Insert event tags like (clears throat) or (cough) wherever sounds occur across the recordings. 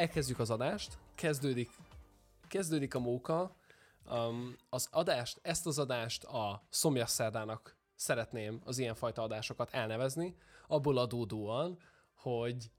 elkezdjük az adást, kezdődik, kezdődik a móka, um, az adást, ezt az adást a szomjas szerdának szeretném az ilyenfajta adásokat elnevezni, abból adódóan, hogy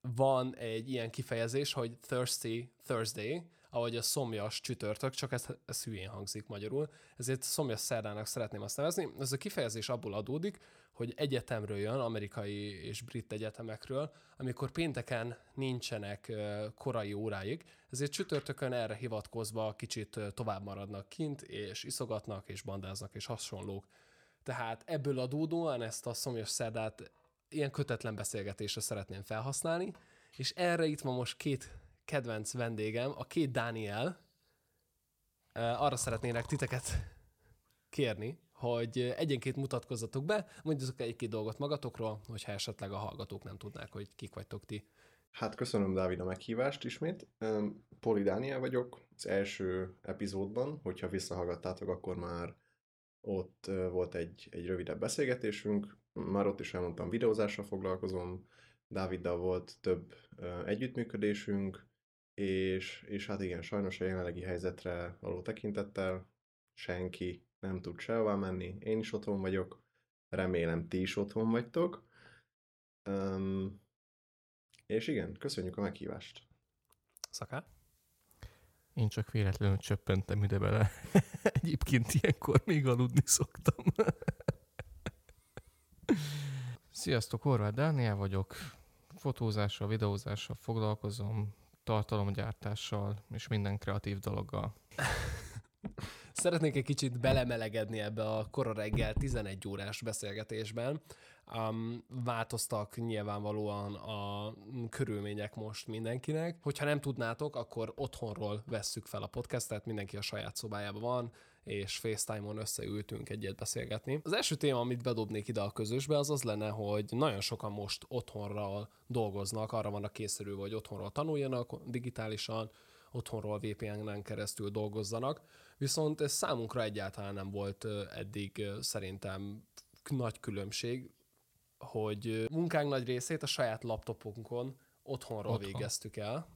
van egy ilyen kifejezés, hogy Thirsty Thursday, ahogy a szomjas csütörtök, csak ez, ez hülyén hangzik magyarul, ezért szomjas szerdának szeretném azt nevezni. Ez a kifejezés abból adódik, hogy egyetemről jön, amerikai és brit egyetemekről, amikor pénteken nincsenek korai óráig, ezért csütörtökön erre hivatkozva kicsit tovább maradnak kint, és iszogatnak, és bandáznak, és hasonlók. Tehát ebből adódóan ezt a szomjas szerdát ilyen kötetlen beszélgetésre szeretném felhasználni, és erre itt van most két kedvenc vendégem, a két Dániel, arra szeretnének titeket kérni, hogy egyenként mutatkozzatok be, mondjatok egy-két dolgot magatokról, hogyha esetleg a hallgatók nem tudnák, hogy kik vagytok ti. Hát köszönöm, Dávid, a meghívást ismét. Poli Dániel vagyok, az első epizódban, hogyha visszahallgattátok, akkor már ott volt egy, egy rövidebb beszélgetésünk, már ott is elmondtam, videózással foglalkozom, Dáviddal volt több együttműködésünk, és, és hát igen, sajnos a jelenlegi helyzetre való tekintettel senki nem tud sehová menni, én is otthon vagyok, remélem ti is otthon vagytok. Um, és igen, köszönjük a meghívást. Szaká? Én csak véletlenül csöppentem ide bele. (laughs) Egyébként ilyenkor még aludni szoktam. (laughs) Sziasztok, Horváth Dániel vagyok. Fotózással, videózással foglalkozom, tartalomgyártással és minden kreatív dologgal. (laughs) Szeretnék egy kicsit belemelegedni ebbe a kora reggel 11 órás beszélgetésben. Um, változtak nyilvánvalóan a körülmények most mindenkinek. Hogyha nem tudnátok, akkor otthonról vesszük fel a podcastet, mindenki a saját szobájában van, és FaceTime-on összeültünk egyet beszélgetni. Az első téma, amit bedobnék ide a közösbe, az az lenne, hogy nagyon sokan most otthonról dolgoznak, arra vannak készülő, hogy otthonról tanuljanak digitálisan, otthonról VPN-en keresztül dolgozzanak, viszont ez számunkra egyáltalán nem volt eddig szerintem nagy különbség, hogy munkánk nagy részét a saját laptopunkon otthonról Otthon. végeztük el,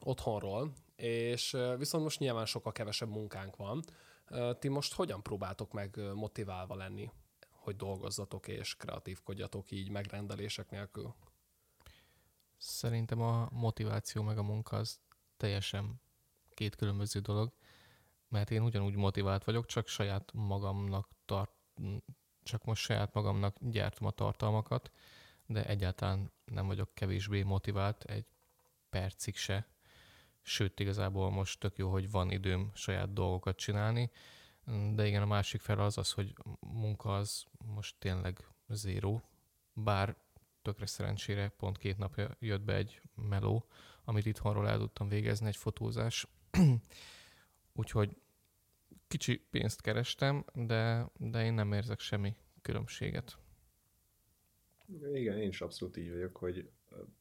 otthonról, és viszont most nyilván sokkal kevesebb munkánk van. Ti most hogyan próbáltok meg motiválva lenni, hogy dolgozzatok és kreatívkodjatok így megrendelések nélkül? Szerintem a motiváció meg a munka az teljesen két különböző dolog, mert én ugyanúgy motivált vagyok, csak saját magamnak tart, csak most saját magamnak gyártom a tartalmakat, de egyáltalán nem vagyok kevésbé motivált egy percig se. Sőt, igazából most tök jó, hogy van időm saját dolgokat csinálni, de igen, a másik fel az az, hogy munka az most tényleg zéró, bár tökre szerencsére pont két napja jött be egy meló, amit itthonról el tudtam végezni, egy fotózás. (clears throat) Úgyhogy kicsi pénzt kerestem, de, de én nem érzek semmi különbséget. Igen, én is abszolút így vagyok, hogy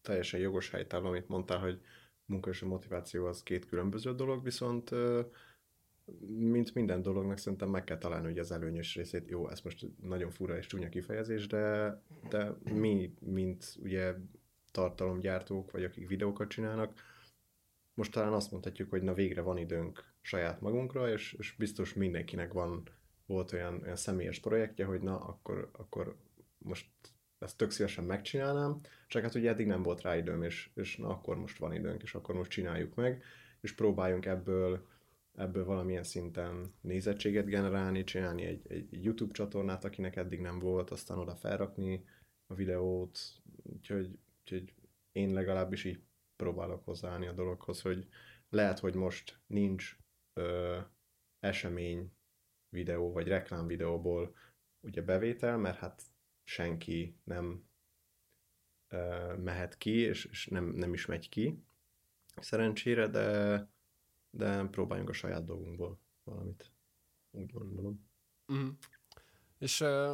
teljesen jogos helytálló, amit mondtál, hogy munka és a motiváció az két különböző dolog, viszont mint minden dolognak szerintem meg kell találni hogy az előnyös részét. Jó, ez most nagyon fura és csúnya kifejezés, de, de mi, mint ugye tartalomgyártók, vagy akik videókat csinálnak, most talán azt mondhatjuk, hogy na végre van időnk saját magunkra, és, és biztos mindenkinek van, volt olyan, olyan személyes projektje, hogy na, akkor, akkor most ezt tök szívesen megcsinálnám, csak hát ugye eddig nem volt rá időm, és, és na, akkor most van időnk, és akkor most csináljuk meg, és próbáljunk ebből ebből valamilyen szinten nézettséget generálni, csinálni egy, egy YouTube csatornát, akinek eddig nem volt, aztán oda felrakni a videót, úgyhogy, úgyhogy én legalábbis így próbálok hozzáállni a dologhoz, hogy lehet, hogy most nincs ö, esemény videó vagy reklám videóból ugye bevétel, mert hát senki nem ö, mehet ki, és, és nem, nem is megy ki szerencsére, de de próbáljunk a saját dolgunkból valamit, úgy gondolom. Mm. És uh,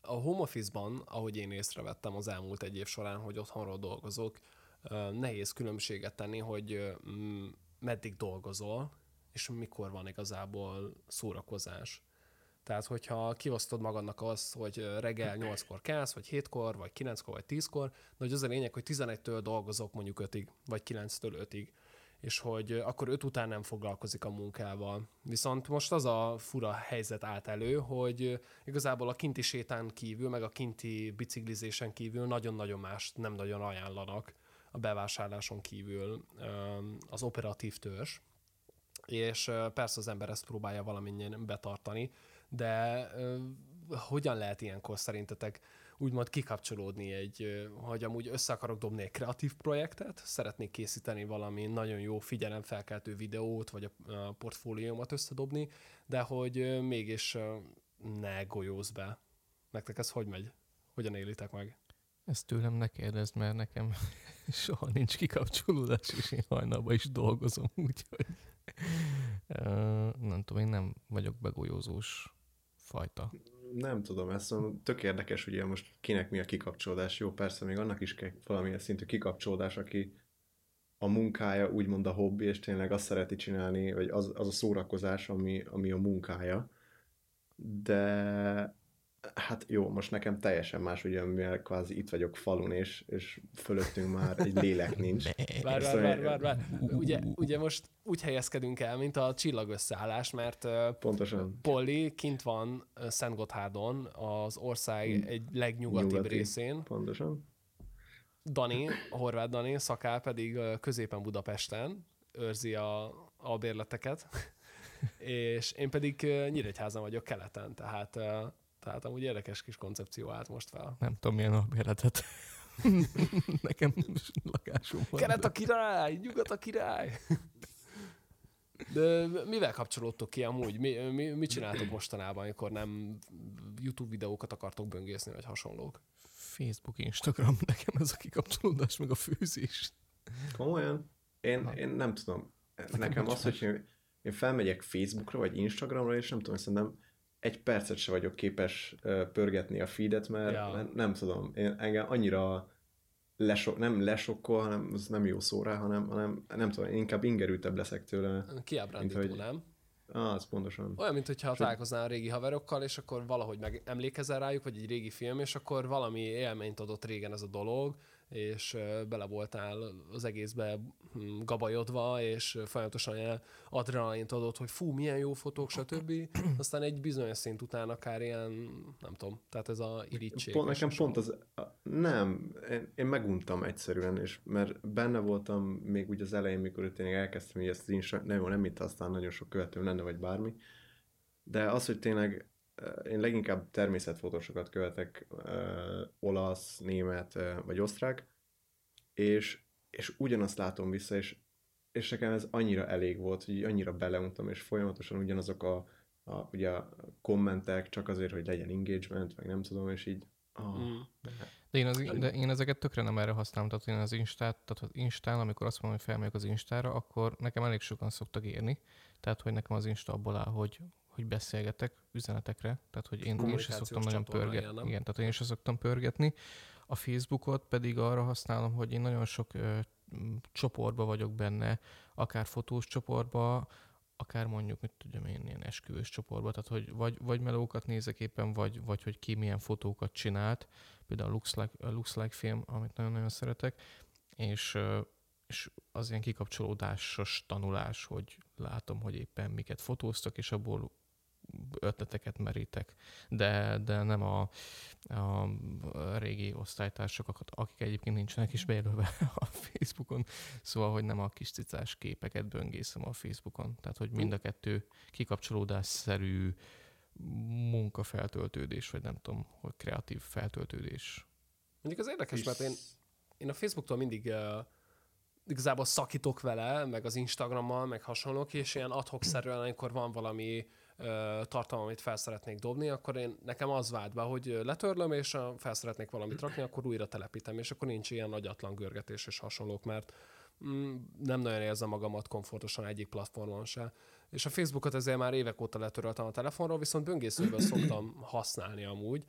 a home office-ban, ahogy én észrevettem az elmúlt egy év során, hogy otthonról dolgozok, uh, nehéz különbséget tenni, hogy uh, meddig dolgozol, és mikor van igazából szórakozás. Tehát, hogyha kiosztod magadnak azt, hogy reggel 8-kor kelsz, vagy 7-kor, vagy 9-kor, vagy 10-kor, de hogy az a lényeg, hogy 11-től dolgozok mondjuk 5-ig, vagy 9-től 5-ig és hogy akkor öt után nem foglalkozik a munkával. Viszont most az a fura helyzet állt elő, hogy igazából a kinti sétán kívül, meg a kinti biciklizésen kívül nagyon-nagyon más nem nagyon ajánlanak a bevásárláson kívül az operatív törzs. És persze az ember ezt próbálja valamennyien betartani, de hogyan lehet ilyenkor szerintetek úgymond kikapcsolódni egy, hogy amúgy össze akarok dobni egy kreatív projektet, szeretnék készíteni valami nagyon jó figyelemfelkeltő videót, vagy a portfóliómat összedobni, de hogy mégis ne golyóz be. Nektek ez hogy megy? Hogyan élitek meg? Ezt tőlem ne kérdezd, mert nekem (laughs) soha nincs kikapcsolódás, és én hajnalban is dolgozom, úgyhogy nem tudom, én nem vagyok begolyózós fajta nem tudom, ez szóval tök érdekes, ugye most kinek mi a kikapcsolódás. Jó, persze még annak is kell valamilyen szintű kikapcsolódás, aki a munkája úgymond a hobbi, és tényleg azt szereti csinálni, vagy az, az a szórakozás, ami, ami a munkája. De Hát jó, most nekem teljesen más, ugye, mivel kvázi itt vagyok falun, és, és fölöttünk már egy lélek nincs. Vár, vár, vár, vár, vár. Ugye, ugye most úgy helyezkedünk el, mint a csillagösszállás, mert Pontosan. Polly kint van Szent Gotthárdon, az ország egy legnyugatibb Nyugati. részén. Pontosan. Dani, a horvát Dani, szakál pedig középen Budapesten őrzi a, a bérleteket, (laughs) és én pedig Nyíregyházan vagyok keleten, tehát tehát amúgy érdekes kis koncepció állt most fel. Nem tudom, milyen a béletet. (laughs) Nekem lakásom van. Kelet a király, nyugat a király. (laughs) De mivel kapcsolódtok ki amúgy? Mi, mi, mit csináltok mostanában, amikor nem YouTube videókat akartok böngészni, vagy hasonlók? Facebook, Instagram, (laughs) nekem ez a kikapcsolódás, meg a főzés. Komolyan? Én, én nem tudom. Nekem, nekem az, hogy én, én felmegyek Facebookra, vagy Instagramra, és nem tudom, szerintem egy percet se vagyok képes pörgetni a feedet, mert ja. nem, tudom, én engem annyira lesok, nem lesokkol, hanem ez nem jó szó rá, hanem, hanem nem tudom, én inkább ingerültebb leszek tőle. Kiábrándító, hogy, nem? Ah, az pontosan. Olyan, mint hogyha találkoznál a régi haverokkal, és akkor valahogy meg emlékezel rájuk, vagy egy régi film, és akkor valami élményt adott régen ez a dolog, és bele voltál az egészbe gabajodva, és folyamatosan adrenalint adott, hogy fú, milyen jó fotók, stb. Aztán egy bizonyos szint után akár ilyen, nem tudom, tehát ez a irítség. Pont, nekem pont az, nem, én, én meguntam egyszerűen, és mert benne voltam még úgy az elején, mikor tényleg elkezdtem, hogy ezt az Instagram, nem, nem itt aztán nagyon sok követőm lenne, vagy bármi, de az, hogy tényleg én leginkább természetfotósokat követek, olasz, német vagy osztrák, és, és ugyanazt látom vissza, és, és nekem ez annyira elég volt, hogy annyira beleuntam, és folyamatosan ugyanazok a, a, ugye a kommentek, csak azért, hogy legyen engagement, meg nem tudom, és így Oh, mm. de, én az, de én ezeket tökre nem erre használom, tehát én az Instát, tehát az Instán, amikor azt mondom, hogy felmegyek az Instára, akkor nekem elég sokan szoktak érni, tehát hogy nekem az Insta abból áll, hogy hogy beszélgetek üzenetekre, tehát hogy én, én sem szoktam nagyon pörgetni. Igen, tehát én sem szoktam pörgetni. A Facebookot pedig arra használom, hogy én nagyon sok ö, csoportba vagyok benne, akár fotós csoportba, akár mondjuk, mit tudjam én, ilyen esküvős csoportba, tehát hogy vagy, vagy melókat nézek éppen, vagy, vagy hogy ki milyen fotókat csinált, például a Lux Like, a Lux like film, amit nagyon-nagyon szeretek, és, és az ilyen kikapcsolódásos tanulás, hogy látom, hogy éppen miket fotóztak, és abból ötleteket merítek, de, de nem a, a régi osztálytársakat, akik egyébként nincsenek is bejelölve (laughs) a Facebookon, szóval, hogy nem a kis cicás képeket böngészem a Facebookon, tehát, hogy mind a kettő kikapcsolódásszerű munkafeltöltődés, vagy nem tudom, hogy kreatív feltöltődés. Mondjuk az érdekes, mert én, én a Facebooktól mindig uh, igazából szakítok vele, meg az Instagrammal, meg hasonlók, és ilyen adhok szerűen, amikor van valami tartalom, amit fel szeretnék dobni, akkor én nekem az vált be, hogy letörlöm, és fel szeretnék valamit rakni, akkor újra telepítem, és akkor nincs ilyen nagyatlan görgetés és hasonlók, mert mm, nem nagyon érzem magamat komfortosan egyik platformon se. És a Facebookot ezért már évek óta letöröltem a telefonról, viszont böngészőből szoktam használni amúgy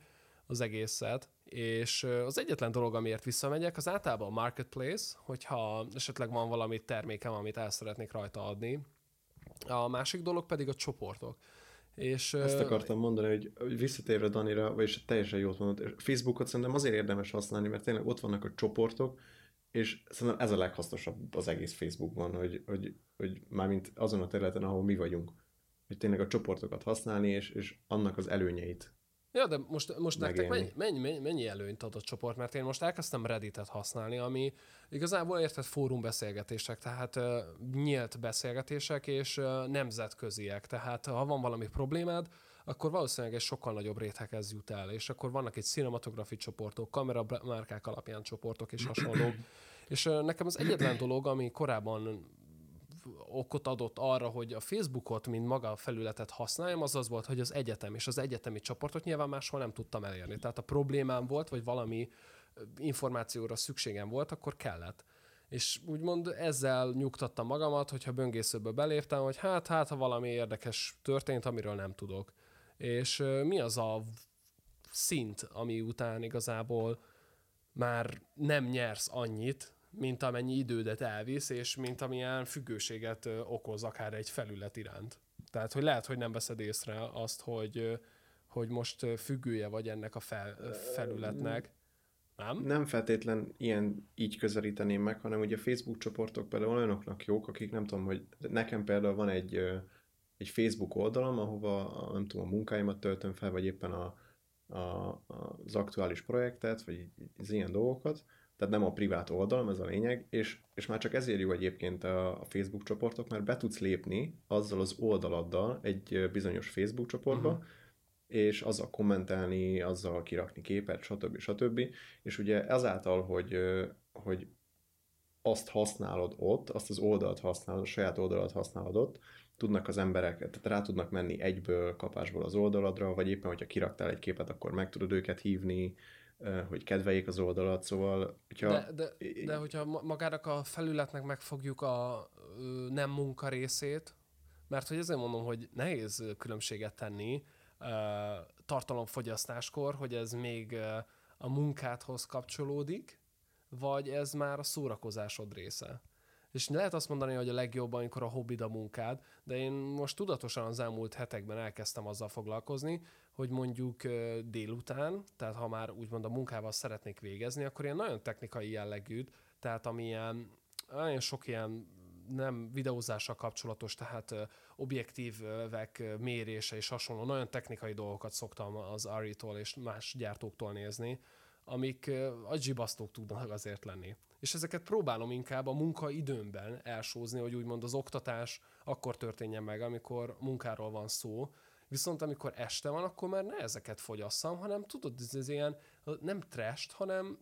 az egészet, és az egyetlen dolog, amiért visszamegyek, az általában a marketplace, hogyha esetleg van valami termékem, amit el szeretnék rajta adni. A másik dolog pedig a csoportok És, Ezt akartam mondani, hogy visszatérve Danira, vagyis teljesen jót mondod, Facebookot szerintem azért érdemes használni, mert tényleg ott vannak a csoportok, és szerintem ez a leghasznosabb az egész Facebookban, hogy, hogy, hogy mármint azon a területen, ahol mi vagyunk, hogy tényleg a csoportokat használni, és, és annak az előnyeit Ja, de most, most nektek mennyi, mennyi, mennyi, mennyi előnyt ad a csoport? Mert én most elkezdtem Redditet használni, ami igazából érted fórum beszélgetések, tehát uh, nyílt beszélgetések és uh, nemzetköziek. Tehát ha van valami problémád, akkor valószínűleg egy sokkal nagyobb réteghez jut el, és akkor vannak itt cinematografi csoportok, kameramárkák alapján csoportok és hasonlók. (clears throat) és uh, nekem az egyetlen dolog, ami korábban okot adott arra, hogy a Facebookot, mint maga a felületet használjam, az az volt, hogy az egyetem és az egyetemi csoportot nyilván máshol nem tudtam elérni. Tehát a problémám volt, vagy valami információra szükségem volt, akkor kellett. És úgymond ezzel nyugtattam magamat, hogyha böngészőbe beléptem, hogy hát, hát, ha valami érdekes történt, amiről nem tudok. És mi az a szint, ami után igazából már nem nyersz annyit, mint amennyi idődet elvisz, és mint amilyen függőséget okoz akár egy felület iránt. Tehát, hogy lehet, hogy nem veszed észre azt, hogy, hogy most függője vagy ennek a fel, felületnek. Nem? Nem feltétlen ilyen így közelíteném meg, hanem ugye a Facebook csoportok például olyanoknak jók, akik nem tudom, hogy nekem például van egy, egy Facebook oldalam, ahova nem tudom, a munkáimat töltöm fel, vagy éppen a, a, az aktuális projektet, vagy az ilyen dolgokat, tehát nem a privát oldalam, ez a lényeg, és, és már csak ezért jó egyébként a, a Facebook csoportok, mert be tudsz lépni azzal az oldaladdal egy bizonyos Facebook csoportba, uh-huh. és azzal kommentelni, azzal kirakni képet, stb. stb. És ugye ezáltal, hogy, hogy azt használod ott, azt az oldalt használod, a saját oldalat használod ott, tudnak az emberek, tehát rá tudnak menni egyből kapásból az oldaladra, vagy éppen, hogyha kiraktál egy képet, akkor meg tudod őket hívni, hogy kedveljék az oldalat, szóval... Hogyha... De, de, de hogyha magának a felületnek megfogjuk a nem munka részét, mert hogy ezért mondom, hogy nehéz különbséget tenni tartalomfogyasztáskor, hogy ez még a munkádhoz kapcsolódik, vagy ez már a szórakozásod része. És lehet azt mondani, hogy a legjobb, amikor a hobbid a munkád, de én most tudatosan az elmúlt hetekben elkezdtem azzal foglalkozni, hogy mondjuk délután, tehát ha már úgymond a munkával szeretnék végezni, akkor ilyen nagyon technikai jellegűt, tehát amilyen nagyon sok ilyen nem videózással kapcsolatos, tehát objektívek mérése és hasonló, nagyon technikai dolgokat szoktam az Ari-tól és más gyártóktól nézni, amik agybasztók tudnak azért lenni. És ezeket próbálom inkább a munkaidőmben elsózni, hogy úgymond az oktatás akkor történjen meg, amikor munkáról van szó, Viszont amikor este van, akkor már ne ezeket fogyasszam, hanem tudod, ez, ez ilyen nem trest, hanem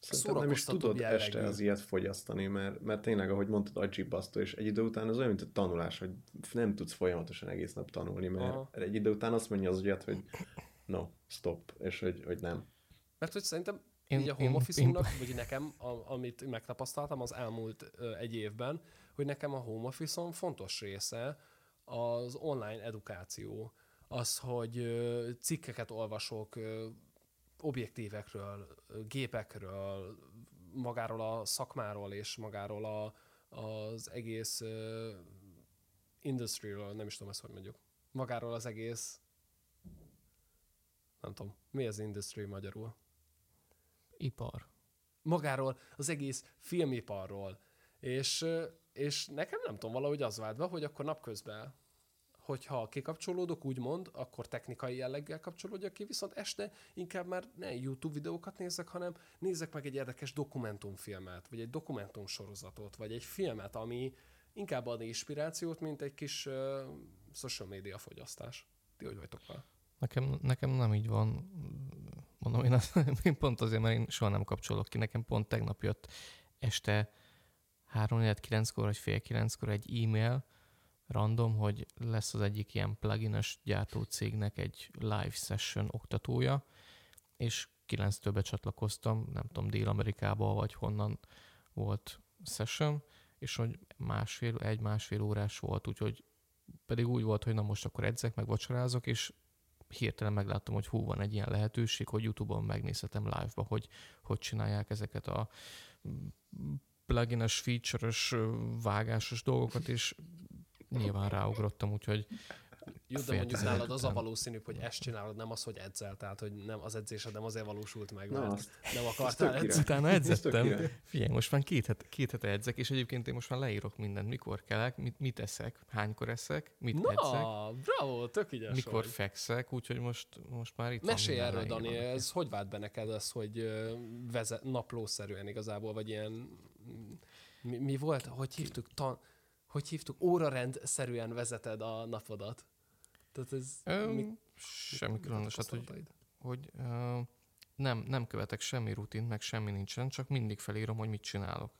Szerintem nem is tudod jellegű. este az ilyet fogyasztani, mert, mert tényleg, ahogy mondtad, agyibbasztó, és egy idő után az olyan, mint a tanulás, hogy nem tudsz folyamatosan egész nap tanulni, mert Aha. egy idő után azt mondja az agyat, hogy no, stop, és hogy, hogy nem. Mert hogy szerintem én, így a home office vagy nekem, a, amit megtapasztaltam az elmúlt egy évben, hogy nekem a home office fontos része az online edukáció. Az, hogy cikkeket olvasok objektívekről, gépekről, magáról a szakmáról és magáról a, az egész industryről, nem is tudom ezt, hogy mondjuk. Magáról az egész nem tudom, mi az industry magyarul? Ipar. Magáról, az egész filmiparról. És és nekem nem tudom, valahogy az vált be, hogy akkor napközben hogyha kikapcsolódok, úgymond, akkor technikai jelleggel kapcsolódjak ki, viszont este inkább már ne YouTube videókat nézek, hanem nézek meg egy érdekes dokumentumfilmet, vagy egy dokumentumsorozatot, vagy egy filmet, ami inkább ad inspirációt, mint egy kis uh, social media fogyasztás. Ti hogy vagytok vele? Nekem, nekem nem így van. Mondom, én, az, (laughs) én pont azért, mert én soha nem kapcsolok ki. Nekem pont tegnap jött este 3 9-kor vagy fél 9-kor egy e-mail random, hogy lesz az egyik ilyen plugines gyártó cégnek egy live session oktatója, és 9-től becsatlakoztam, nem tudom, Dél-Amerikába vagy honnan volt session, és hogy másfél, egy-másfél órás volt, úgyhogy pedig úgy volt, hogy na most akkor edzek, meg vacsorázok, és hirtelen megláttam, hogy hú, van egy ilyen lehetőség, hogy YouTube-on megnézhetem live-ba, hogy hogy csinálják ezeket a plugines, feature-ös, vágásos dolgokat, és nyilván ráugrottam, úgyhogy Jó, de mondjuk 15 nálad az a valószínűbb, hogy ezt csinálod, nem az, hogy edzel, tehát hogy nem az edzésed nem azért valósult meg, Na, mert azt- nem akartál edzeni. Utána edzettem. Figyelj, most már két, het, két hete edzek, és egyébként én most már leírok mindent, mikor kelek, mit, mit eszek, hánykor eszek, mit edzek, Na, bravo, tök ügyes mikor vagy. fekszek, úgyhogy most, most már itt Mesélj erről, Dani, ez hogy vált be neked az, hogy vezet, naplószerűen igazából, vagy ilyen, mi, mi volt, hogy hívtuk, tan, hogy hívtuk, órarendszerűen vezeted a napodat? Tehát ez... Öm, mi- semmi különös, hát, hogy, hogy ö, nem, nem követek semmi rutint, meg semmi nincsen, csak mindig felírom, hogy mit csinálok.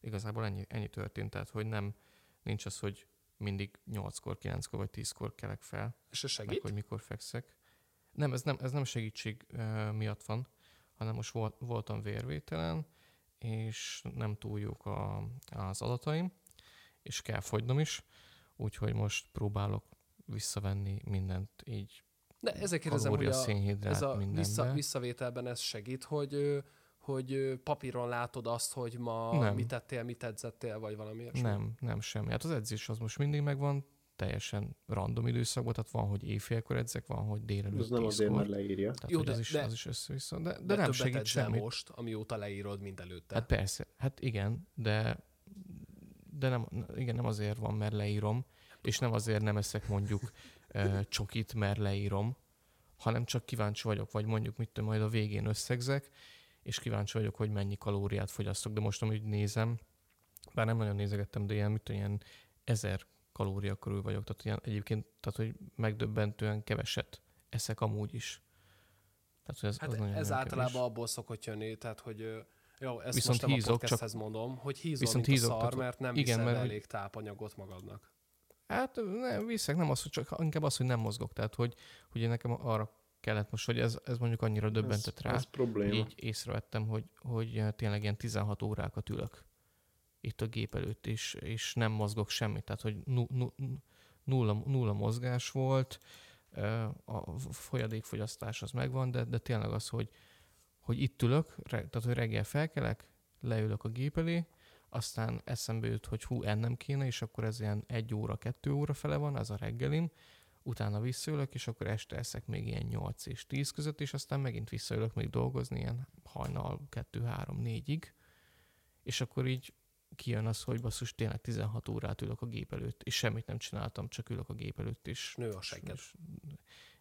Igazából ennyi, ennyi történt, tehát hogy nem, nincs az, hogy mindig 8-kor, 9-kor vagy 10-kor kelek fel, És ez meg segít? hogy mikor fekszek. Nem, ez nem, ez nem segítség uh, miatt van, hanem most volt, voltam vérvételen, és nem túl jók a, az adataim, és kell fogynom is, úgyhogy most próbálok visszavenni mindent így De ezért kérdezem, hogy a, ez a mindenbe. vissza, visszavételben ez segít, hogy, hogy papíron látod azt, hogy ma Nem. mit tettél, mit edzettél, vagy valami ilyesmi? Nem, nem semmi. Hát az edzés az most mindig megvan, teljesen random időszakban, tehát van, hogy éjfélkor edzek, van, hogy délelőtt Ez nem azért, mert leírja. Tehát, Jó, de- az, is, de- az is össze-vissza, de, de, De, de nem segít semmit. most, amióta leírod, mint előtte. Hát persze, hát igen, de, de nem, igen, nem azért van, mert leírom, és nem azért nem eszek mondjuk csokit, mert leírom, hanem csak kíváncsi vagyok, vagy mondjuk mit tudom, majd a végén összegzek, és kíváncsi vagyok, hogy mennyi kalóriát fogyasztok, de most amúgy nézem, bár nem nagyon nézegettem, de ilyen, mit tudom, ilyen ezer kalória körül vagyok, tehát ilyen, egyébként, tehát hogy megdöbbentően keveset eszek amúgy is. Tehát, hogy ez, Hát az nagyon, ez nagyon általában kevés. abból szokott jönni, tehát hogy jó, ezt Viszont most nem hízok, a podcasthez mondom, hogy hízol, viszont mint hízok, a szar, tehát- mert nem igen, viszel mert elég tápanyagot magadnak. Hát nem, viszek, nem az, hogy csak inkább az, hogy nem mozgok. Tehát, hogy, hogy én nekem arra kellett most, hogy ez, ez mondjuk annyira döbbentett ez, rá, Ez probléma. így észrevettem, hogy, hogy tényleg ilyen 16 órákat ülök itt a gép előtt, és, és nem mozgok semmit. Tehát, hogy nu, nu, nulla, nulla mozgás volt, ö, a folyadékfogyasztás az megvan, de, de tényleg az, hogy, hogy itt ülök, tehát, hogy reggel felkelek, leülök a gép elé, aztán eszembe jut, hogy hú, ennem kéne, és akkor ez ilyen egy óra, kettő óra fele van, ez a reggelim, utána visszaülök, és akkor este eszek még ilyen 8 és 10 között, és aztán megint visszaülök még dolgozni, ilyen hajnal 2, 3, 4-ig, és akkor így kijön az, hogy basszus, tényleg 16 órát ülök a gép előtt, és semmit nem csináltam, csak ülök a gép előtt, és, Nő a segged. és,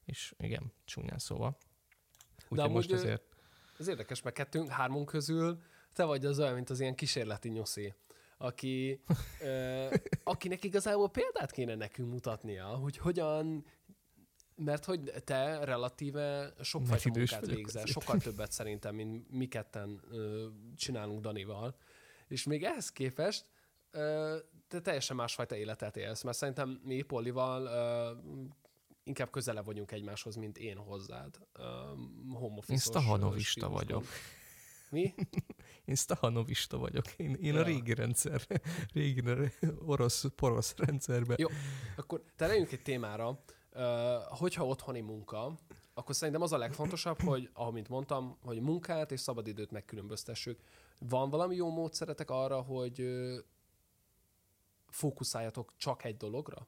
és igen, csúnyán szóval. Úgyhogy most ö, ezért Ez érdekes, mert kettőnk, hármunk közül te vagy az olyan, mint az ilyen kísérleti nyoszi, aki, ö, (laughs) akinek igazából példát kéne nekünk mutatnia, hogy hogyan mert hogy te relatíve sokfajta munkát végzel, azért. sokkal többet szerintem, mint mi ketten ö, csinálunk Danival. És még ehhez képest ö, te teljesen másfajta életet élsz, mert szerintem mi Polival ö, inkább közelebb vagyunk egymáshoz, mint én hozzád. Home én stahanovista vagyok. Mi? (laughs) Én stahanovista vagyok. Én, én Ja. a régi rendszer, régi orosz, porosz rendszerben. Jó. Akkor tereljünk egy témára. Hogyha otthoni munka, akkor szerintem az a legfontosabb, hogy, ahogy mondtam, hogy munkát és szabadidőt megkülönböztessük. Van valami jó módszeretek arra, hogy fókuszáljatok csak egy dologra?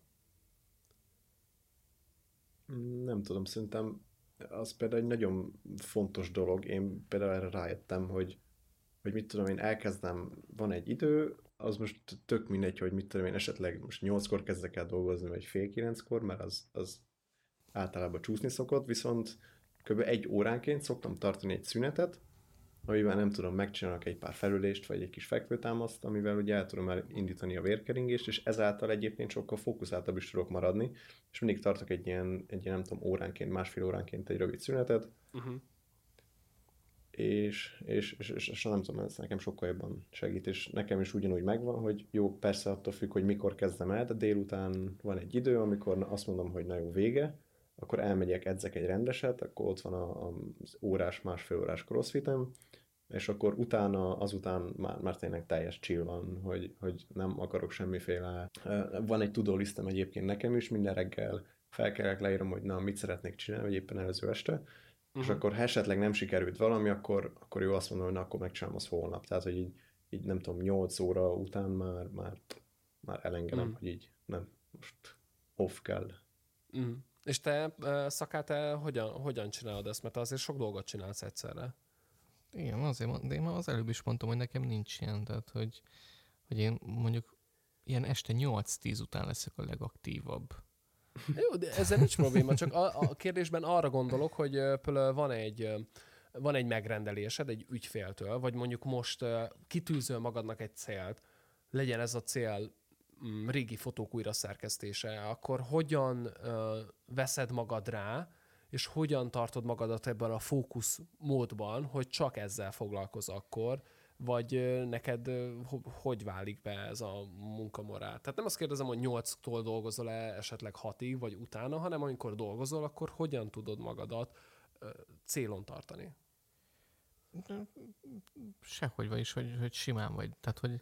Nem tudom, szerintem az például egy nagyon fontos dolog. Én például erre rájöttem, hogy, hogy mit tudom én, elkezdem, van egy idő, az most tök mindegy, hogy mit tudom én, esetleg most nyolckor kezdek el dolgozni, vagy fél kilenckor, mert az, az általában csúszni szokott, viszont kb. egy óránként szoktam tartani egy szünetet, amivel nem tudom, megcsinálok egy pár felülést, vagy egy kis fekvőtámaszt, amivel ugye el tudom indítani a vérkeringést, és ezáltal egyébként sokkal fókuszáltabb is tudok maradni, és mindig tartok egy ilyen, egy ilyen nem tudom, óránként, másfél óránként egy rövid szünetet, Uh-huh. És, és, és, és, nem tudom, ez nekem sokkal jobban segít, és nekem is ugyanúgy megvan, hogy jó, persze attól függ, hogy mikor kezdem el, de délután van egy idő, amikor azt mondom, hogy na jó, vége, akkor elmegyek, edzek egy rendeset, akkor ott van a, a- az órás, másfél órás crossfitem, és akkor utána, azután már, már tényleg teljes chill van, hogy, hogy nem akarok semmiféle... Van egy tudó egyébként nekem is, minden reggel felkelek, leírom, hogy na, mit szeretnék csinálni, vagy éppen előző este, uh-huh. és Uh-huh. akkor ha esetleg nem sikerült valami, akkor, akkor jó azt mondom, hogy na, akkor megcsinálom azt holnap. Tehát, hogy így, így nem tudom, 8 óra után már, már, már elengedem, Mm. hogy így nem, most off kell. Mm. És te, Szakát, te hogyan, hogyan csinálod ezt? Mert azért sok dolgot csinálsz egyszerre. Igen, azért de én már az előbb is mondtam, hogy nekem nincs ilyen, tehát hogy, hogy én mondjuk ilyen este 8-10 után leszek a legaktívabb. Jó, de ezzel nincs probléma, csak a, a kérdésben arra gondolok, hogy például van egy, van egy megrendelésed egy ügyféltől, vagy mondjuk most kitűzöl magadnak egy célt, legyen ez a cél mm, régi fotók újra szerkesztése, akkor hogyan veszed magad rá, és hogyan tartod magadat ebben a fókusz módban, hogy csak ezzel foglalkoz akkor, vagy neked hogy válik be ez a munkamorál? Tehát nem azt kérdezem, hogy 8-tól dolgozol-e esetleg 6-ig, vagy utána, hanem amikor dolgozol, akkor hogyan tudod magadat célon tartani? Sehogy vagy is, hogy, hogy simán vagy. Tehát, hogy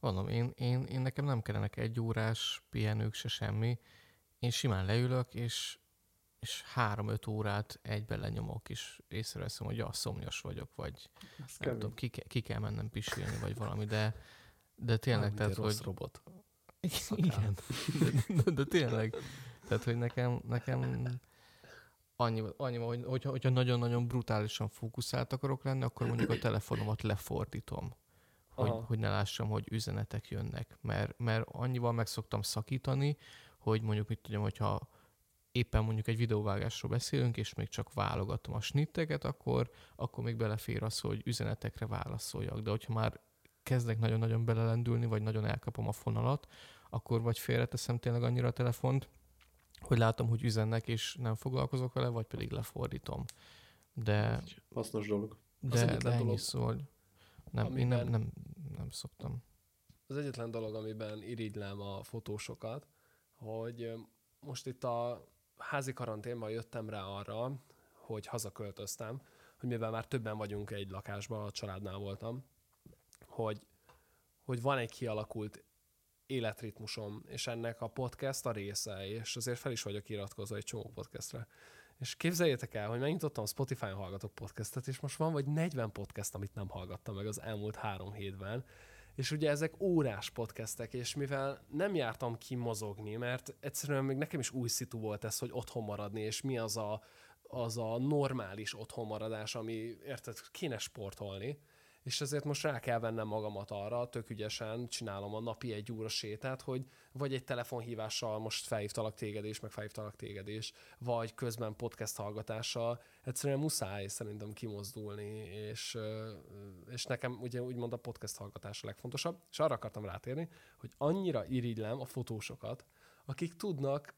mondom, én, én, én nekem nem kellenek egy órás pihenők, se semmi. Én simán leülök, és és három-öt órát egyben lenyomok, és észreveszem, hogy ja, szomjas vagyok, vagy Ez nem tudom, ki, ki, kell mennem pisilni, vagy valami, de, de tényleg, tehát, hogy... robot. (laughs) Igen, de, de, tényleg, tehát, hogy nekem, nekem annyi, annyi hogy, hogyha, hogyha nagyon-nagyon brutálisan fókuszált akarok lenni, akkor mondjuk a telefonomat lefordítom, hogy, hogy ne lássam, hogy üzenetek jönnek, mert, mert annyival meg szoktam szakítani, hogy mondjuk, mit tudom, hogyha éppen mondjuk egy videóvágásról beszélünk, és még csak válogatom a snitteket, akkor, akkor még belefér az, hogy üzenetekre válaszoljak. De hogyha már kezdek nagyon-nagyon belelendülni, vagy nagyon elkapom a fonalat, akkor vagy félreteszem tényleg annyira a telefont, hogy látom, hogy üzennek, és nem foglalkozok vele, vagy pedig lefordítom. De... Hasznos dolog. De, de ennyi dolog, szól. Nem, amiben, én nem, nem, nem szoktam. Az egyetlen dolog, amiben irigylem a fotósokat, hogy most itt a házi karanténban jöttem rá arra, hogy hazaköltöztem, hogy mivel már többen vagyunk egy lakásban, a családnál voltam, hogy, hogy van egy kialakult életritmusom, és ennek a podcast a része, és azért fel is vagyok iratkozva egy csomó podcastre. És képzeljétek el, hogy megnyitottam Spotify-on hallgatok podcastet, és most van vagy 40 podcast, amit nem hallgattam meg az elmúlt három hétben, és ugye ezek órás podcastek, és mivel nem jártam ki mozogni, mert egyszerűen még nekem is új szitu volt ez, hogy otthon maradni, és mi az a, az a normális otthon maradás, ami, érted, kéne sportolni, és ezért most rá kell vennem magamat arra, tök ügyesen csinálom a napi egy óra sétát, hogy vagy egy telefonhívással most felhívtalak téged és meg felhívtalak téged is, vagy közben podcast hallgatással, egyszerűen muszáj szerintem kimozdulni, és, és nekem ugye úgymond a podcast hallgatás a legfontosabb, és arra akartam rátérni, hogy annyira irigylem a fotósokat, akik tudnak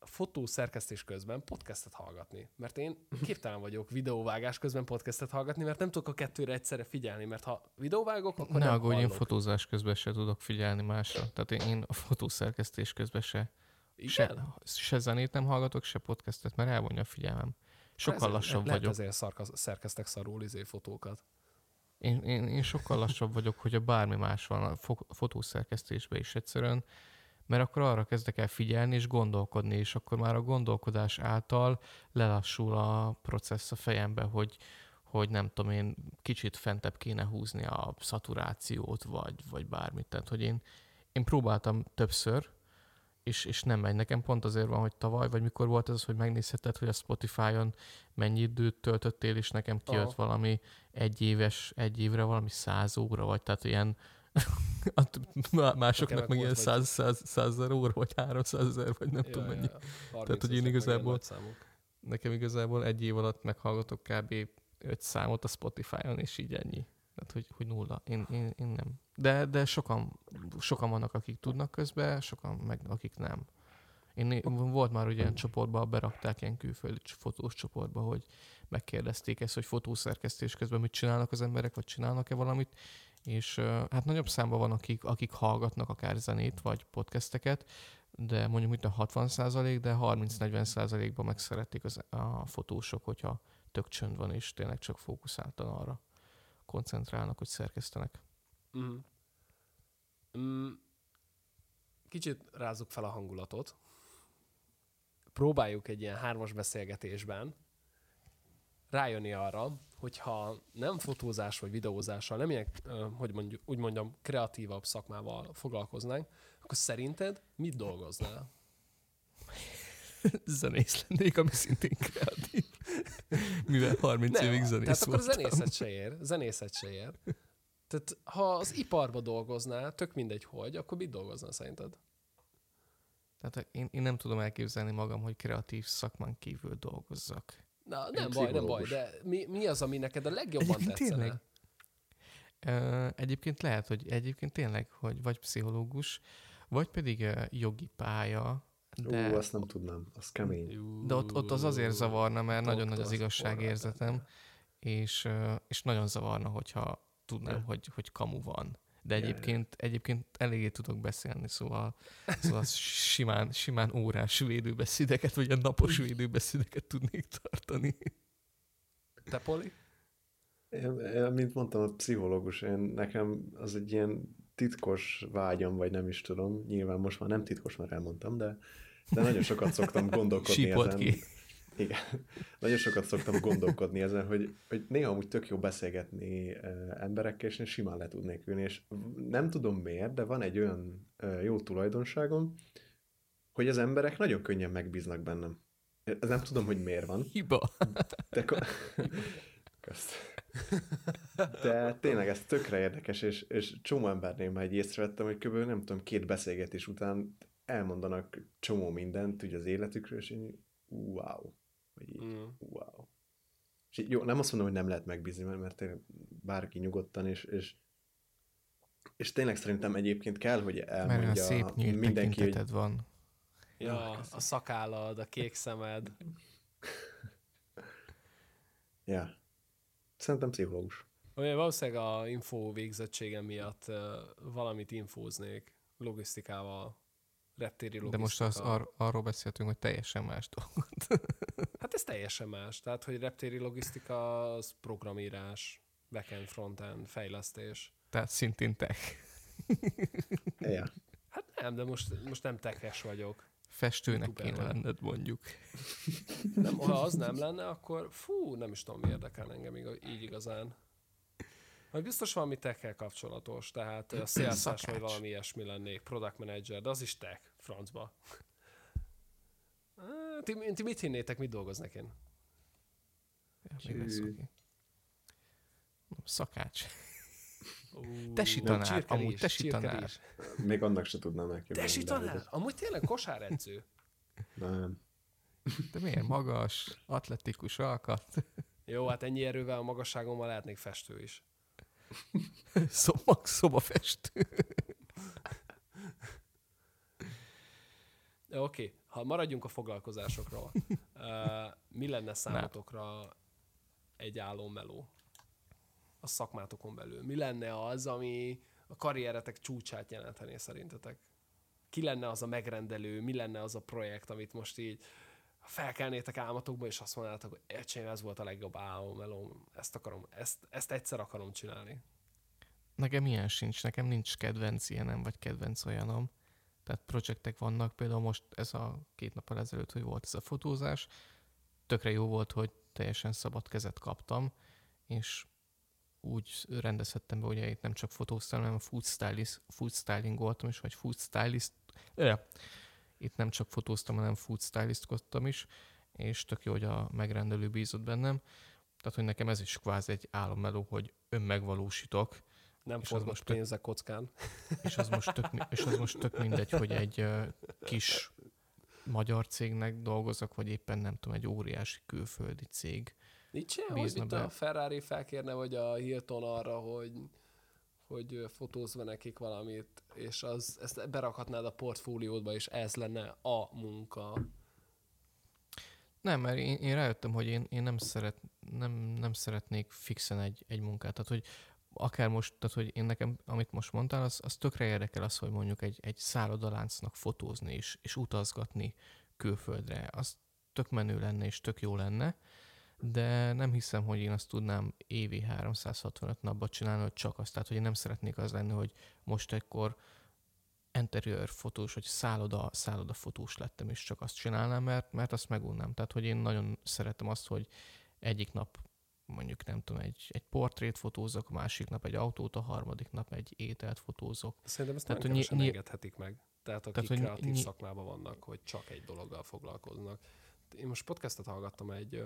fotószerkesztés közben podcastet hallgatni. Mert én képtelen vagyok videóvágás közben podcastet hallgatni, mert nem tudok a kettőre egyszerre figyelni, mert ha videóvágok, akkor ne nem aggódj, én fotózás közben se tudok figyelni másra. Tehát én a fotószerkesztés közben se, Igen? se, se zenét nem hallgatok, se podcastet, mert elvonja a figyelmem. Sokkal ezért, lassabb lehet vagyok. ezért szarka, szerkeztek szarul izé fotókat. Én, én, én sokkal lassabb vagyok, hogy a bármi más van a fotószerkesztésben is egyszerűen mert akkor arra kezdek el figyelni és gondolkodni, és akkor már a gondolkodás által lelassul a processz a fejembe, hogy, hogy nem tudom én, kicsit fentebb kéne húzni a szaturációt, vagy, vagy bármit. Tehát, hogy én, én próbáltam többször, és, és nem megy. Nekem pont azért van, hogy tavaly, vagy mikor volt ez, hogy megnézheted, hogy a Spotify-on mennyi időt töltöttél, és nekem kijött oh. valami egy éves, egy évre valami száz óra, vagy tehát ilyen (laughs) másoknak meg ilyen 100, 100, 100 ezer óra, vagy 300 ezer, vagy nem ja, tudom mennyi. Ja, Tehát, hogy én igazából, nekem igazából egy év alatt meghallgatok kb. 5 számot a Spotify-on, és így ennyi. Tehát, hogy, hogy nulla. Én, én, én nem. De, de sokan, sokan vannak, akik tudnak közben, sokan meg akik nem. Én volt már ugye ilyen csoportba, berakták ilyen külföldi fotós csoportba, hogy megkérdezték ezt, hogy fotószerkesztés közben mit csinálnak az emberek, vagy csinálnak-e valamit, és hát nagyobb számban van, akik, akik hallgatnak akár zenét vagy podcasteket, de mondjuk mint a 60 százalék, de 30-40 ban meg szeretik az, a fotósok, hogyha tök csönd van, és tényleg csak fókuszáltan arra koncentrálnak, hogy szerkesztenek. Mm. Mm. Kicsit rázzuk fel a hangulatot. Próbáljuk egy ilyen hármas beszélgetésben rájönni arra, hogyha nem fotózás vagy videózással, nem ilyen, hogy mondjuk, úgy mondjam, kreatívabb szakmával foglalkoznánk, akkor szerinted mit dolgoznál? (laughs) zenész lennék, ami szintén kreatív. Mivel 30 Nem, évig zenész Tehát akkor voltam. zenészet se ér. Zenészet se ér. Tehát ha az iparba dolgoznál, tök mindegy hogy, akkor mit dolgoznál szerinted? Tehát én, én nem tudom elképzelni magam, hogy kreatív szakmán kívül dolgozzak. Na, nem baj, nem baj, de mi, mi az, ami neked a legjobban Egyébként tetszene? tényleg. Ö, egyébként lehet, hogy egyébként tényleg, hogy vagy pszichológus, vagy pedig ö, jogi pálya, de, Ú, azt nem tudnám, az kemény. De ott, ott az azért zavarna, mert nagyon nagy az doktor, igazságérzetem, és, és nagyon zavarna, hogyha tudnám, hogy, hogy kamu van. De egyébként, egyébként eléggé tudok beszélni, szóval, szóval simán, simán órás védőbeszédeket, vagy a napos védőbeszédeket tudnék tartani. Te, Poli? Én, én, mint mondtam, a pszichológus, én, nekem az egy ilyen titkos vágyam, vagy nem is tudom, nyilván most már nem titkos, mert elmondtam, de, de nagyon sokat szoktam gondolkodni Sípolt ezen. ki. Igen. Nagyon sokat szoktam gondolkodni ezen, hogy, hogy néha amúgy tök jó beszélgetni emberekkel, és simán le tudnék ülni, és nem tudom miért, de van egy olyan jó tulajdonságom, hogy az emberek nagyon könnyen megbíznak bennem. Nem tudom, hogy miért van, Hiba. de, Köszt. de tényleg ez tökre érdekes, és, és csomó embernél már egy észrevettem, hogy kb. nem tudom, két beszélgetés után elmondanak csomó mindent ugye az életükről, és én wow. Vagy így, Mm. wow. És így, jó, nem azt mondom, hogy nem lehet megbízni, mert, mert bárki nyugodtan, és, és, és tényleg szerintem egyébként kell, hogy Mert elmondja olyan szép nyílt mindenki, hogy van. Ja, a szakállad, a kék szemed. (laughs) ja. Szerintem pszichológus. Olyan valószínűleg a info végzettségem miatt uh, valamit infóznék logisztikával, reptéri De most az ar- arról beszéltünk, hogy teljesen más dolog. (laughs) Hát ez teljesen más. Tehát, hogy reptéri logisztika az programírás, backend, frontend, fejlesztés. Tehát szintén tech. (laughs) Ja. Hát nem, de most, most nem tekes vagyok. Festőnek Youtuber kéne lenned mondjuk. Nem, ha az nem lenne, akkor fú, nem is tudom, mi érdekel engem így igazán. Majd biztos valami tekkel kapcsolatos, tehát a szélszás vagy valami ilyesmi lennék, product manager, de az is tech, francba. Ti, ti mit hinnétek, mit dolgoznak én? Ja, még lesz, oké. Szakács. Ú, Tesi tanár, csirkerés, amúgy tesi tanár. csirkerés. Még annak se tudnám elképzelni. Tesi Dávidot. tanár? Amúgy tényleg kosáredző. Nem. De miért magas, atletikus alkat? Jó, hát ennyi erővel, a magasságommal lehetnék festő is. (laughs) Szoba, szobafestő. Oké, okay. ha maradjunk a foglalkozásokról, uh, mi lenne számotokra egy álommeló a szakmátokon belül? Mi lenne az, ami a karrieretek csúcsát jelentené szerintetek? Ki lenne az a megrendelő, mi lenne az a projekt, amit most így felkelnétek álmatokba, és azt mondanátok, hogy öcsém, ez volt a legjobb álommelóm, ezt akarom, ezt, ezt egyszer akarom csinálni. Nekem ilyen sincs, nekem nincs kedvenc ilyenem, vagy kedvenc olyanom. Tehát projektek vannak, például most ez a két nappal ezelőtt, hogy volt ez a fotózás, tökre jó volt, hogy teljesen szabad kezet kaptam, és úgy rendezhettem be, hogy itt nem csak fotóztam, hanem food, stylist, food styling voltam is, vagy food stylist. Ö, itt nem csak fotóztam, hanem food stylistkodtam is, és tök jó, hogy a megrendelő bízott bennem. Tehát, hogy nekem ez is kvázi egy álommeló, hogy önmegvalósítok, Nem És az most pénzek kockán. és az most tök, és az most tök mindegy, hogy egy kis magyar cégnek dolgozok, vagy éppen nem tudom, egy óriási külföldi cég. Nincs hogy Bízna itt be. a Ferrari felkérne, vagy a Hilton arra, hogy, hogy fotózva nekik valamit, és az, ezt berakhatnád a portfóliódba, és ez lenne a munka. Nem, mert én, én rájöttem, hogy én, én nem, szeret, nem, nem szeretnék fixen egy, egy munkát. Tehát, hogy akár most, tehát, hogy én nekem, amit most mondtál, az, az tökre érdekel az, hogy mondjuk egy, egy szállodaláncnak fotózni és, és utazgatni külföldre. Az tök menő lenne és tök jó lenne, de nem hiszem, hogy én azt tudnám évi 365 napban csinálni, hogy csak azt. Tehát, hogy én nem szeretnék az lenni, hogy most ekkor interior fotós, vagy szálloda, szálloda fotós lettem, és csak azt csinálnám, mert, mert azt megunnám. Tehát, hogy én nagyon szeretem azt, hogy egyik nap mondjuk nem tudom, egy, egy portrét fotózok, a másik nap egy autót, a harmadik nap egy ételt fotózok. Szerintem ezt Tehát, nem kevesen ny- engedhetik meg. Tehát akik Tehát, hogy kreatív ny- szakmában vannak, hogy csak egy dologgal foglalkoznak. Én most podcastet hallgattam egy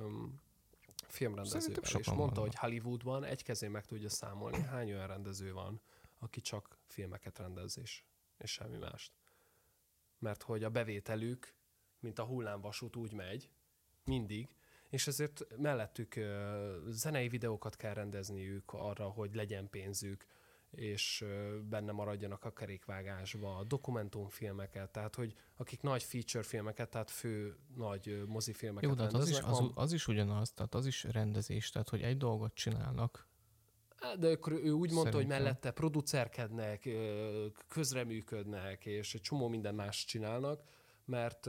filmrendezővel, és mondta, vannak. hogy Hollywoodban egy kezén meg tudja számolni, hány olyan rendező van, aki csak filmeket rendez, és, és semmi mást. Mert hogy a bevételük, mint a hullámvasút úgy megy, mindig, és ezért mellettük zenei videókat kell rendezniük arra, hogy legyen pénzük, és benne maradjanak a kerékvágásba, dokumentumfilmeket, tehát hogy akik nagy feature filmeket, tehát fő nagy mozifilmeket Jó, de hát az is, az, az is ugyanaz, tehát az is rendezés, tehát hogy egy dolgot csinálnak, De akkor ő úgy mondta, hogy mellette producerkednek, közreműködnek, és egy csomó minden más csinálnak, mert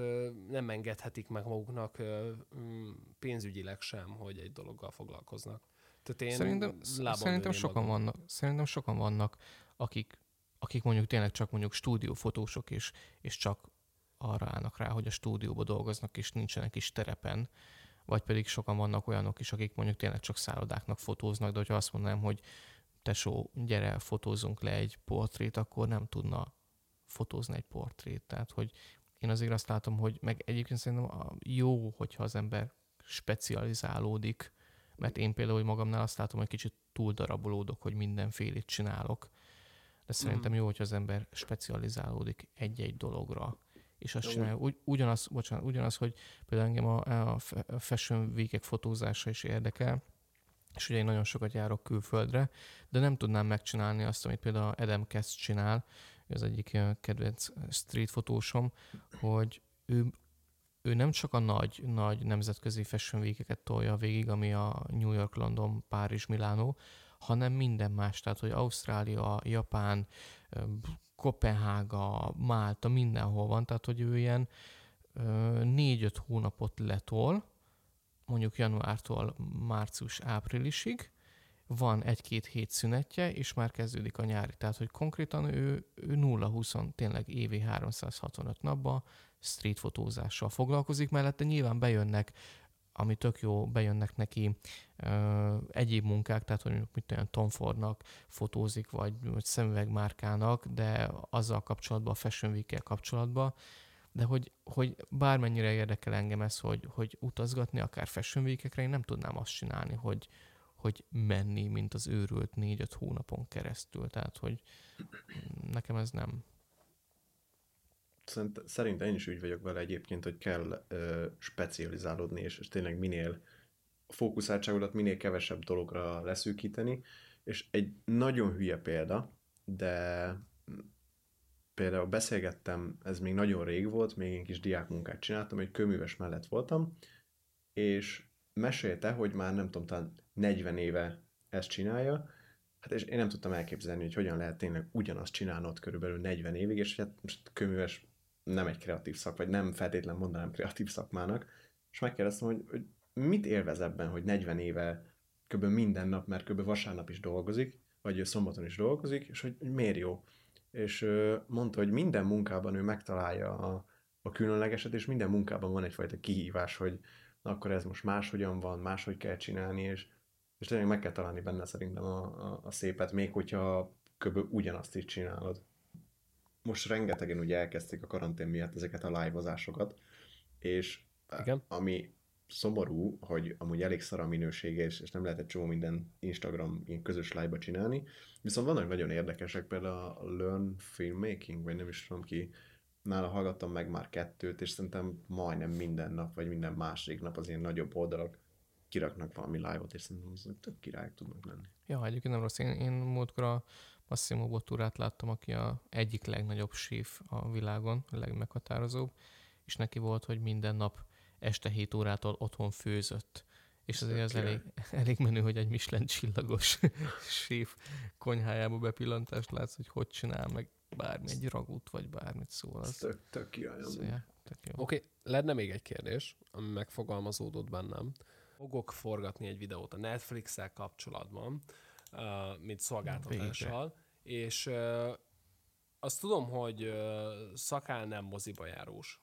nem engedhetik meg maguknak pénzügyileg sem, hogy egy dologgal foglalkoznak. Tehát én Szerintem, szerintem sokan magam. vannak, szerintem sokan vannak, akik, akik mondjuk tényleg csak mondjuk stúdiófotósok, és, és csak arra állnak rá, hogy a stúdióba dolgoznak, és nincsenek is terepen, vagy pedig sokan vannak olyanok is, akik mondjuk tényleg csak szállodáknak fotóznak, de hogyha azt mondanám, hogy tesó, gyere, fotózunk le egy portrét, akkor nem tudna fotózni egy portrét. Tehát, hogy én azért azt látom, hogy meg egyébként szerintem jó, hogyha az ember specializálódik, mert én például hogy magamnál azt látom, hogy kicsit túl darabolódok, hogy mindenfélét csinálok. De szerintem jó, hogyha az ember specializálódik egy-egy dologra, és azt csinálja. Ugy, ugyanaz, bocsánat, ugyanaz, hogy például engem a, a Fashion week fotózása is érdekel, és ugye én nagyon sokat járok külföldre, de nem tudnám megcsinálni azt, amit például Adam Kess csinál, az egyik kedvenc street fotósom, hogy ő, ő nem csak a nagy, nagy nemzetközi fashion week tolja végig, ami a New York, London, Párizs, Milánó, hanem minden más, tehát hogy Ausztrália, Japán, Kopenhága, Málta, mindenhol van, tehát hogy ő ilyen négy-öt hónapot letol, mondjuk januártól március-áprilisig, van egy-két hét szünetje, és már kezdődik a nyári. Tehát, hogy konkrétan ő, ő 0-20, tényleg évi 365 napban street fotózással foglalkozik, mellette nyilván bejönnek, ami tök jó, bejönnek neki ö, egyéb munkák, tehát hogy mondjuk mit olyan Tom Fordnak fotózik, vagy, vagy szemüvegmárkának, de azzal kapcsolatban, a Fashion week kapcsolatban, de hogy, hogy bármennyire érdekel engem ez, hogy, hogy utazgatni, akár Fashion week én nem tudnám azt csinálni, hogy, hogy menni, mint az őrült négy-öt hónapon keresztül. Tehát, hogy nekem ez nem. Szerint, szerintem én is úgy vagyok vele egyébként, hogy kell ö, specializálódni, és, és tényleg minél a fókuszáltságodat minél kevesebb dologra leszűkíteni, és egy nagyon hülye példa, de például beszélgettem, ez még nagyon rég volt, még én kis diákmunkát csináltam, egy köműves mellett voltam, és mesélte, hogy már nem tudom, talán 40 éve ezt csinálja, hát és én nem tudtam elképzelni, hogy hogyan lehet tényleg ugyanazt csinálnod körülbelül 40 évig, és hát most köműves nem egy kreatív szak, vagy nem feltétlen mondanám kreatív szakmának, és megkérdeztem, hogy, hogy mit élvez ebben, hogy 40 éve kb. minden nap, mert kb. vasárnap is dolgozik, vagy szombaton is dolgozik, és hogy, hogy miért jó. És mondta, hogy minden munkában ő megtalálja a, a különlegeset, és minden munkában van egyfajta kihívás, hogy na akkor ez most máshogyan van, máshogy kell csinálni, és, és tényleg meg kell találni benne szerintem a, a, a szépet, még hogyha kb. ugyanazt is csinálod. Most rengetegen ugye elkezdték a karantén miatt ezeket a live-ozásokat, és Igen. ami szomorú, hogy amúgy elég szar a minősége, és, és nem lehet egy csomó minden Instagram ilyen közös live csinálni, viszont vannak nagyon érdekesek, például a Learn Filmmaking, vagy nem is tudom ki, nála hallgattam meg már kettőt, és szerintem majdnem minden nap, vagy minden második nap az ilyen nagyobb oldalak kiraknak valami live-ot, és szerintem az tök királyok tudnak lenni. Ja, egyébként nem rossz. Én, én múltkor a Massimo Botturát láttam, aki a egyik legnagyobb séf a világon, a legmeghatározóbb, és neki volt, hogy minden nap este 7 órától otthon főzött. És azért az elég, (laughs) elég menő, hogy egy Michelin csillagos (laughs) séf konyhájába bepillantást látsz, hogy hogy csinál meg bármi, egy ragút, vagy bármit szól. Az, tök, tök király. jó. Oké, okay, lenne még egy kérdés, ami megfogalmazódott bennem. Fogok forgatni egy videót a Netflix-el kapcsolatban, uh, mint szolgáltatással, és uh, azt tudom, hogy uh, Szakál nem moziba járós.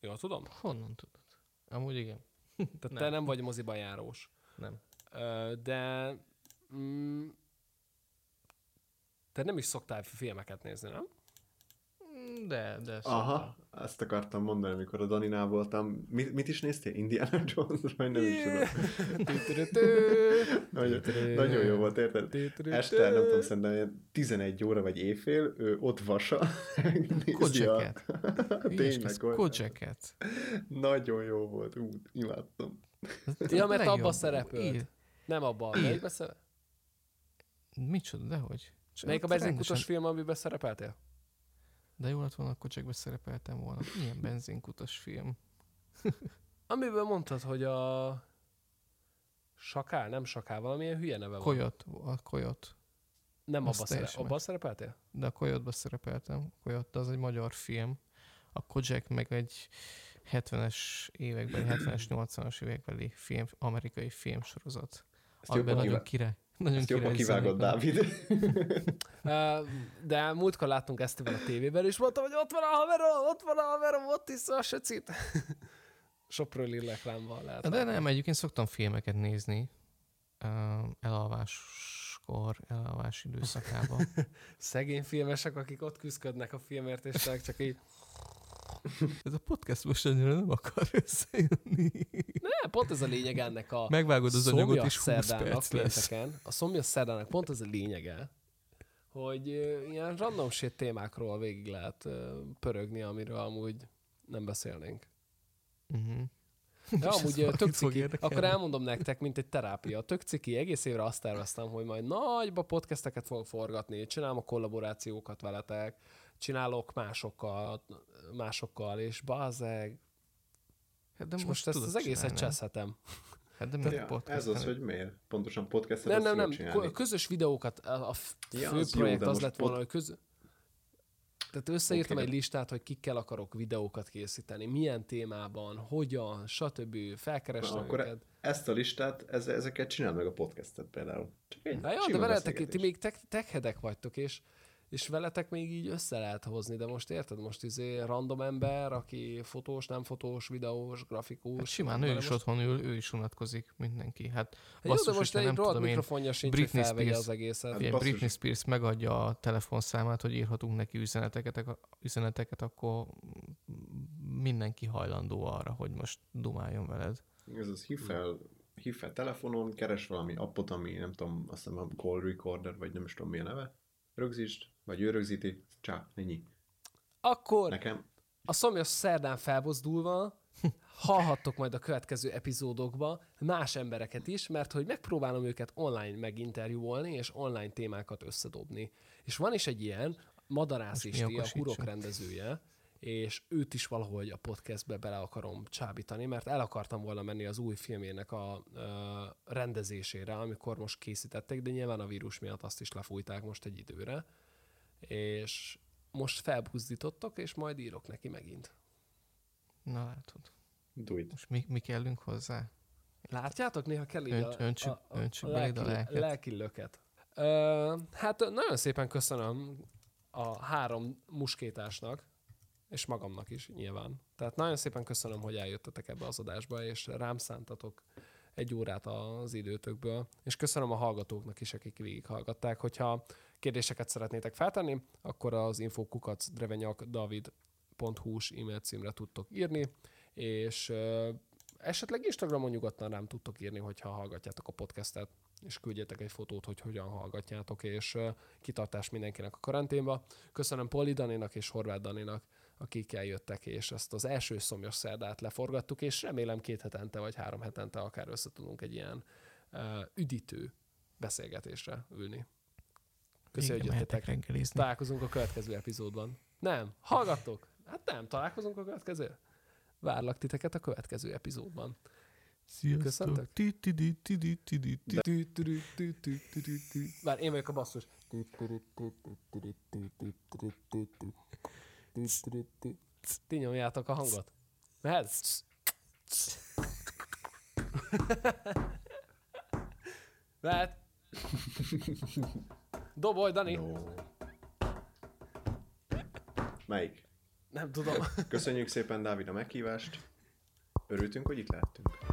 Jól tudom? Honnan tudod? Amúgy igen. (laughs) Tehát nem. te nem vagy moziba járós. Nem. Ö, de mm, te nem is szoktál filmeket nézni, nem? De, de Aha, ezt akartam mondani, amikor a Daninál voltam. Mit, mit is néztél? Indiana Jones? Vagy nem is tudom. Nagyon, nagyon jó volt, érted? Este, nem tudom, szerintem ilyen 11 óra vagy éjfél, ő ott vasa. (laughs) Kocseket. (laughs) Tényleg. Kocseket. Nagyon jó volt, ú, imádtam. Ja, mert abba szerepelt. Ír. Nem abban. Ír. Melyikben szerepelt? Micsoda, dehogy. Melyik a benzinkutas film, amiben szerepeltél? De jó lett volna, akkor csak szerepeltem volna. Milyen benzinkutas film? (laughs) Amiben mondtad, hogy a Sakál, nem Sakál, valamilyen hülye neve van. Koyot, a Koyot. Nem Az abba, szere- teljesen abban szerepeltél? De a Koyotba szerepeltem. Koyot az egy magyar film. A Kojak meg egy 70-es évekbeli, 70-es, 80-as évekbeli film, amerikai filmsorozat. Ezt Amiben nagyon kivá... Nagyon Ezt jobban kivágott Dávid. (laughs) De múltkor láttunk Esztivel a tévében, és mondta, hogy ott van a haverom, ott van a haverom, ott iszza a söcit. (laughs) Sopröli reklámban lehet. De nem, egyébként szoktam filmeket nézni elalváskor, elalvás időszakában. (laughs) Szegény filmesek, akik ott küzdködnek a filmért, és csak így, Ez a podcast most annyira nem akar összejönni. ne, pont ez a lényeg ennek a Megvágod az anyagot, és 20 szerdának perc lesz. pénteken, a szomjas szerdának pont ez a lényege, hogy ilyen random shit témákról végig lehet pörögni, amiről amúgy nem beszélnénk. Uh-huh. És ez amúgy tök ciki, akkor elmondom nektek, mint egy terápia. Tök ciki, egész évre azt terveztem, hogy majd nagyba podcasteket fogok forgatni, csinálom a kollaborációkat veletek, csinálok másokkal, másokkal, és bazeg, Hát de és most ezt tudod az egészet csinálni. cseszhetem. Hát de Ja, miért podcast? ez az, hogy miért? Pontosan podcastet Nem, nem, nem, csinálni. közös videókat, a a f- Ja, fő az jó, projekt de az most lett volna, pod- hogy köz... Tehát összeírtam Oké, egy de- listát, hogy kikkel akarok videókat készíteni, milyen témában, hogyan, stb. Felkerestem Na, akkor őket. Ezt a listát, ez, ezeket csináld meg a podcastet például. Csak egy Hát jó, de veletek, ti még tech- techhedek vagytok, és, és veletek még így össze lehet hozni, de most érted, most izé random ember, aki fotós, nem fotós, videós, grafikus. Hát simán ő is most, otthon ül, ő is unatkozik, mindenki. Hát Hát jó, basszus, de most egy nem rohadt tudom én, mikrofonja sincs, hogy Britney felvegye Spears- az egészet. Hát basszus. Britney Spears megadja a telefonszámát, hogy írhatunk neki üzeneteket, üzeneteket, akkor mindenki hajlandó arra, hogy most dumáljon veled. Ez az, hív fel, hív fel telefonon, keres valami appot, ami nem tudom, azt hiszem a call recorder, vagy nem is tudom mi a neve. Rögzítsd, vagy ő rögzíti, csá, ennyi. Akkor Nekem, a szomjas szerdán felbozdulva hallhattok majd a következő epizódokba más embereket is, mert hogy megpróbálom őket online meginterjúolni, és online témákat összedobni. És van is egy ilyen, Madarász Isti, a? Hurok rendezője, és őt is valahogy a podcastbe bele akarom csábítani, mert el akartam volna menni az új filmjének a ö, rendezésére, amikor most készítették, de nyilván a vírus miatt azt is lefújták most egy időre, és most felbuzdítottok, és majd írok neki megint. Na látod. do it. Most mi, mi kellünk hozzá? Látjátok, néha kell így Önt- a, öntsük- a, a, öntsük a a lelki, lelket. lelki löket. Ö, hát nagyon szépen köszönöm a három muskétásnak, és magamnak is nyilván. Tehát nagyon szépen köszönöm, hogy eljöttetek ebbe az adásba, és rám szántatok egy órát az időtökből, és köszönöm a hallgatóknak is, akik végighallgatták. Hogyha kérdéseket szeretnétek feltenni, akkor az infokukac drevenyakdavid.hu-s e-mail címre tudtok írni, és esetleg Instagramon nyugodtan rám tudtok írni, hogyha hallgatjátok a podcastet, és küldjetek egy fotót, hogy hogyan hallgatjátok, és kitartás mindenkinek a karanténba. Köszönöm Poli Daninak és Horváth Daninak, akik eljöttek, és ezt az első szomjas szerdát leforgattuk, és remélem két hetente vagy három hetente akár össze tudunk egy ilyen üdítő beszélgetésre ülni. Köszönjük, hogy jöttetek. reggelizni. Találkozunk a következő epizódban. Nem, hallgattok? Hát nem, találkozunk a következő. Várlak titeket a következő epizódban. Sziasztok. Várj, én vagyok a basszus. Ti nyomjátok a hangot. Mehetsz? Mehet? Dobolj, Dani. No. Melyik? Nem tudom. Köszönjük szépen, Dávid, a meghívást. Örültünk, hogy itt lehettünk.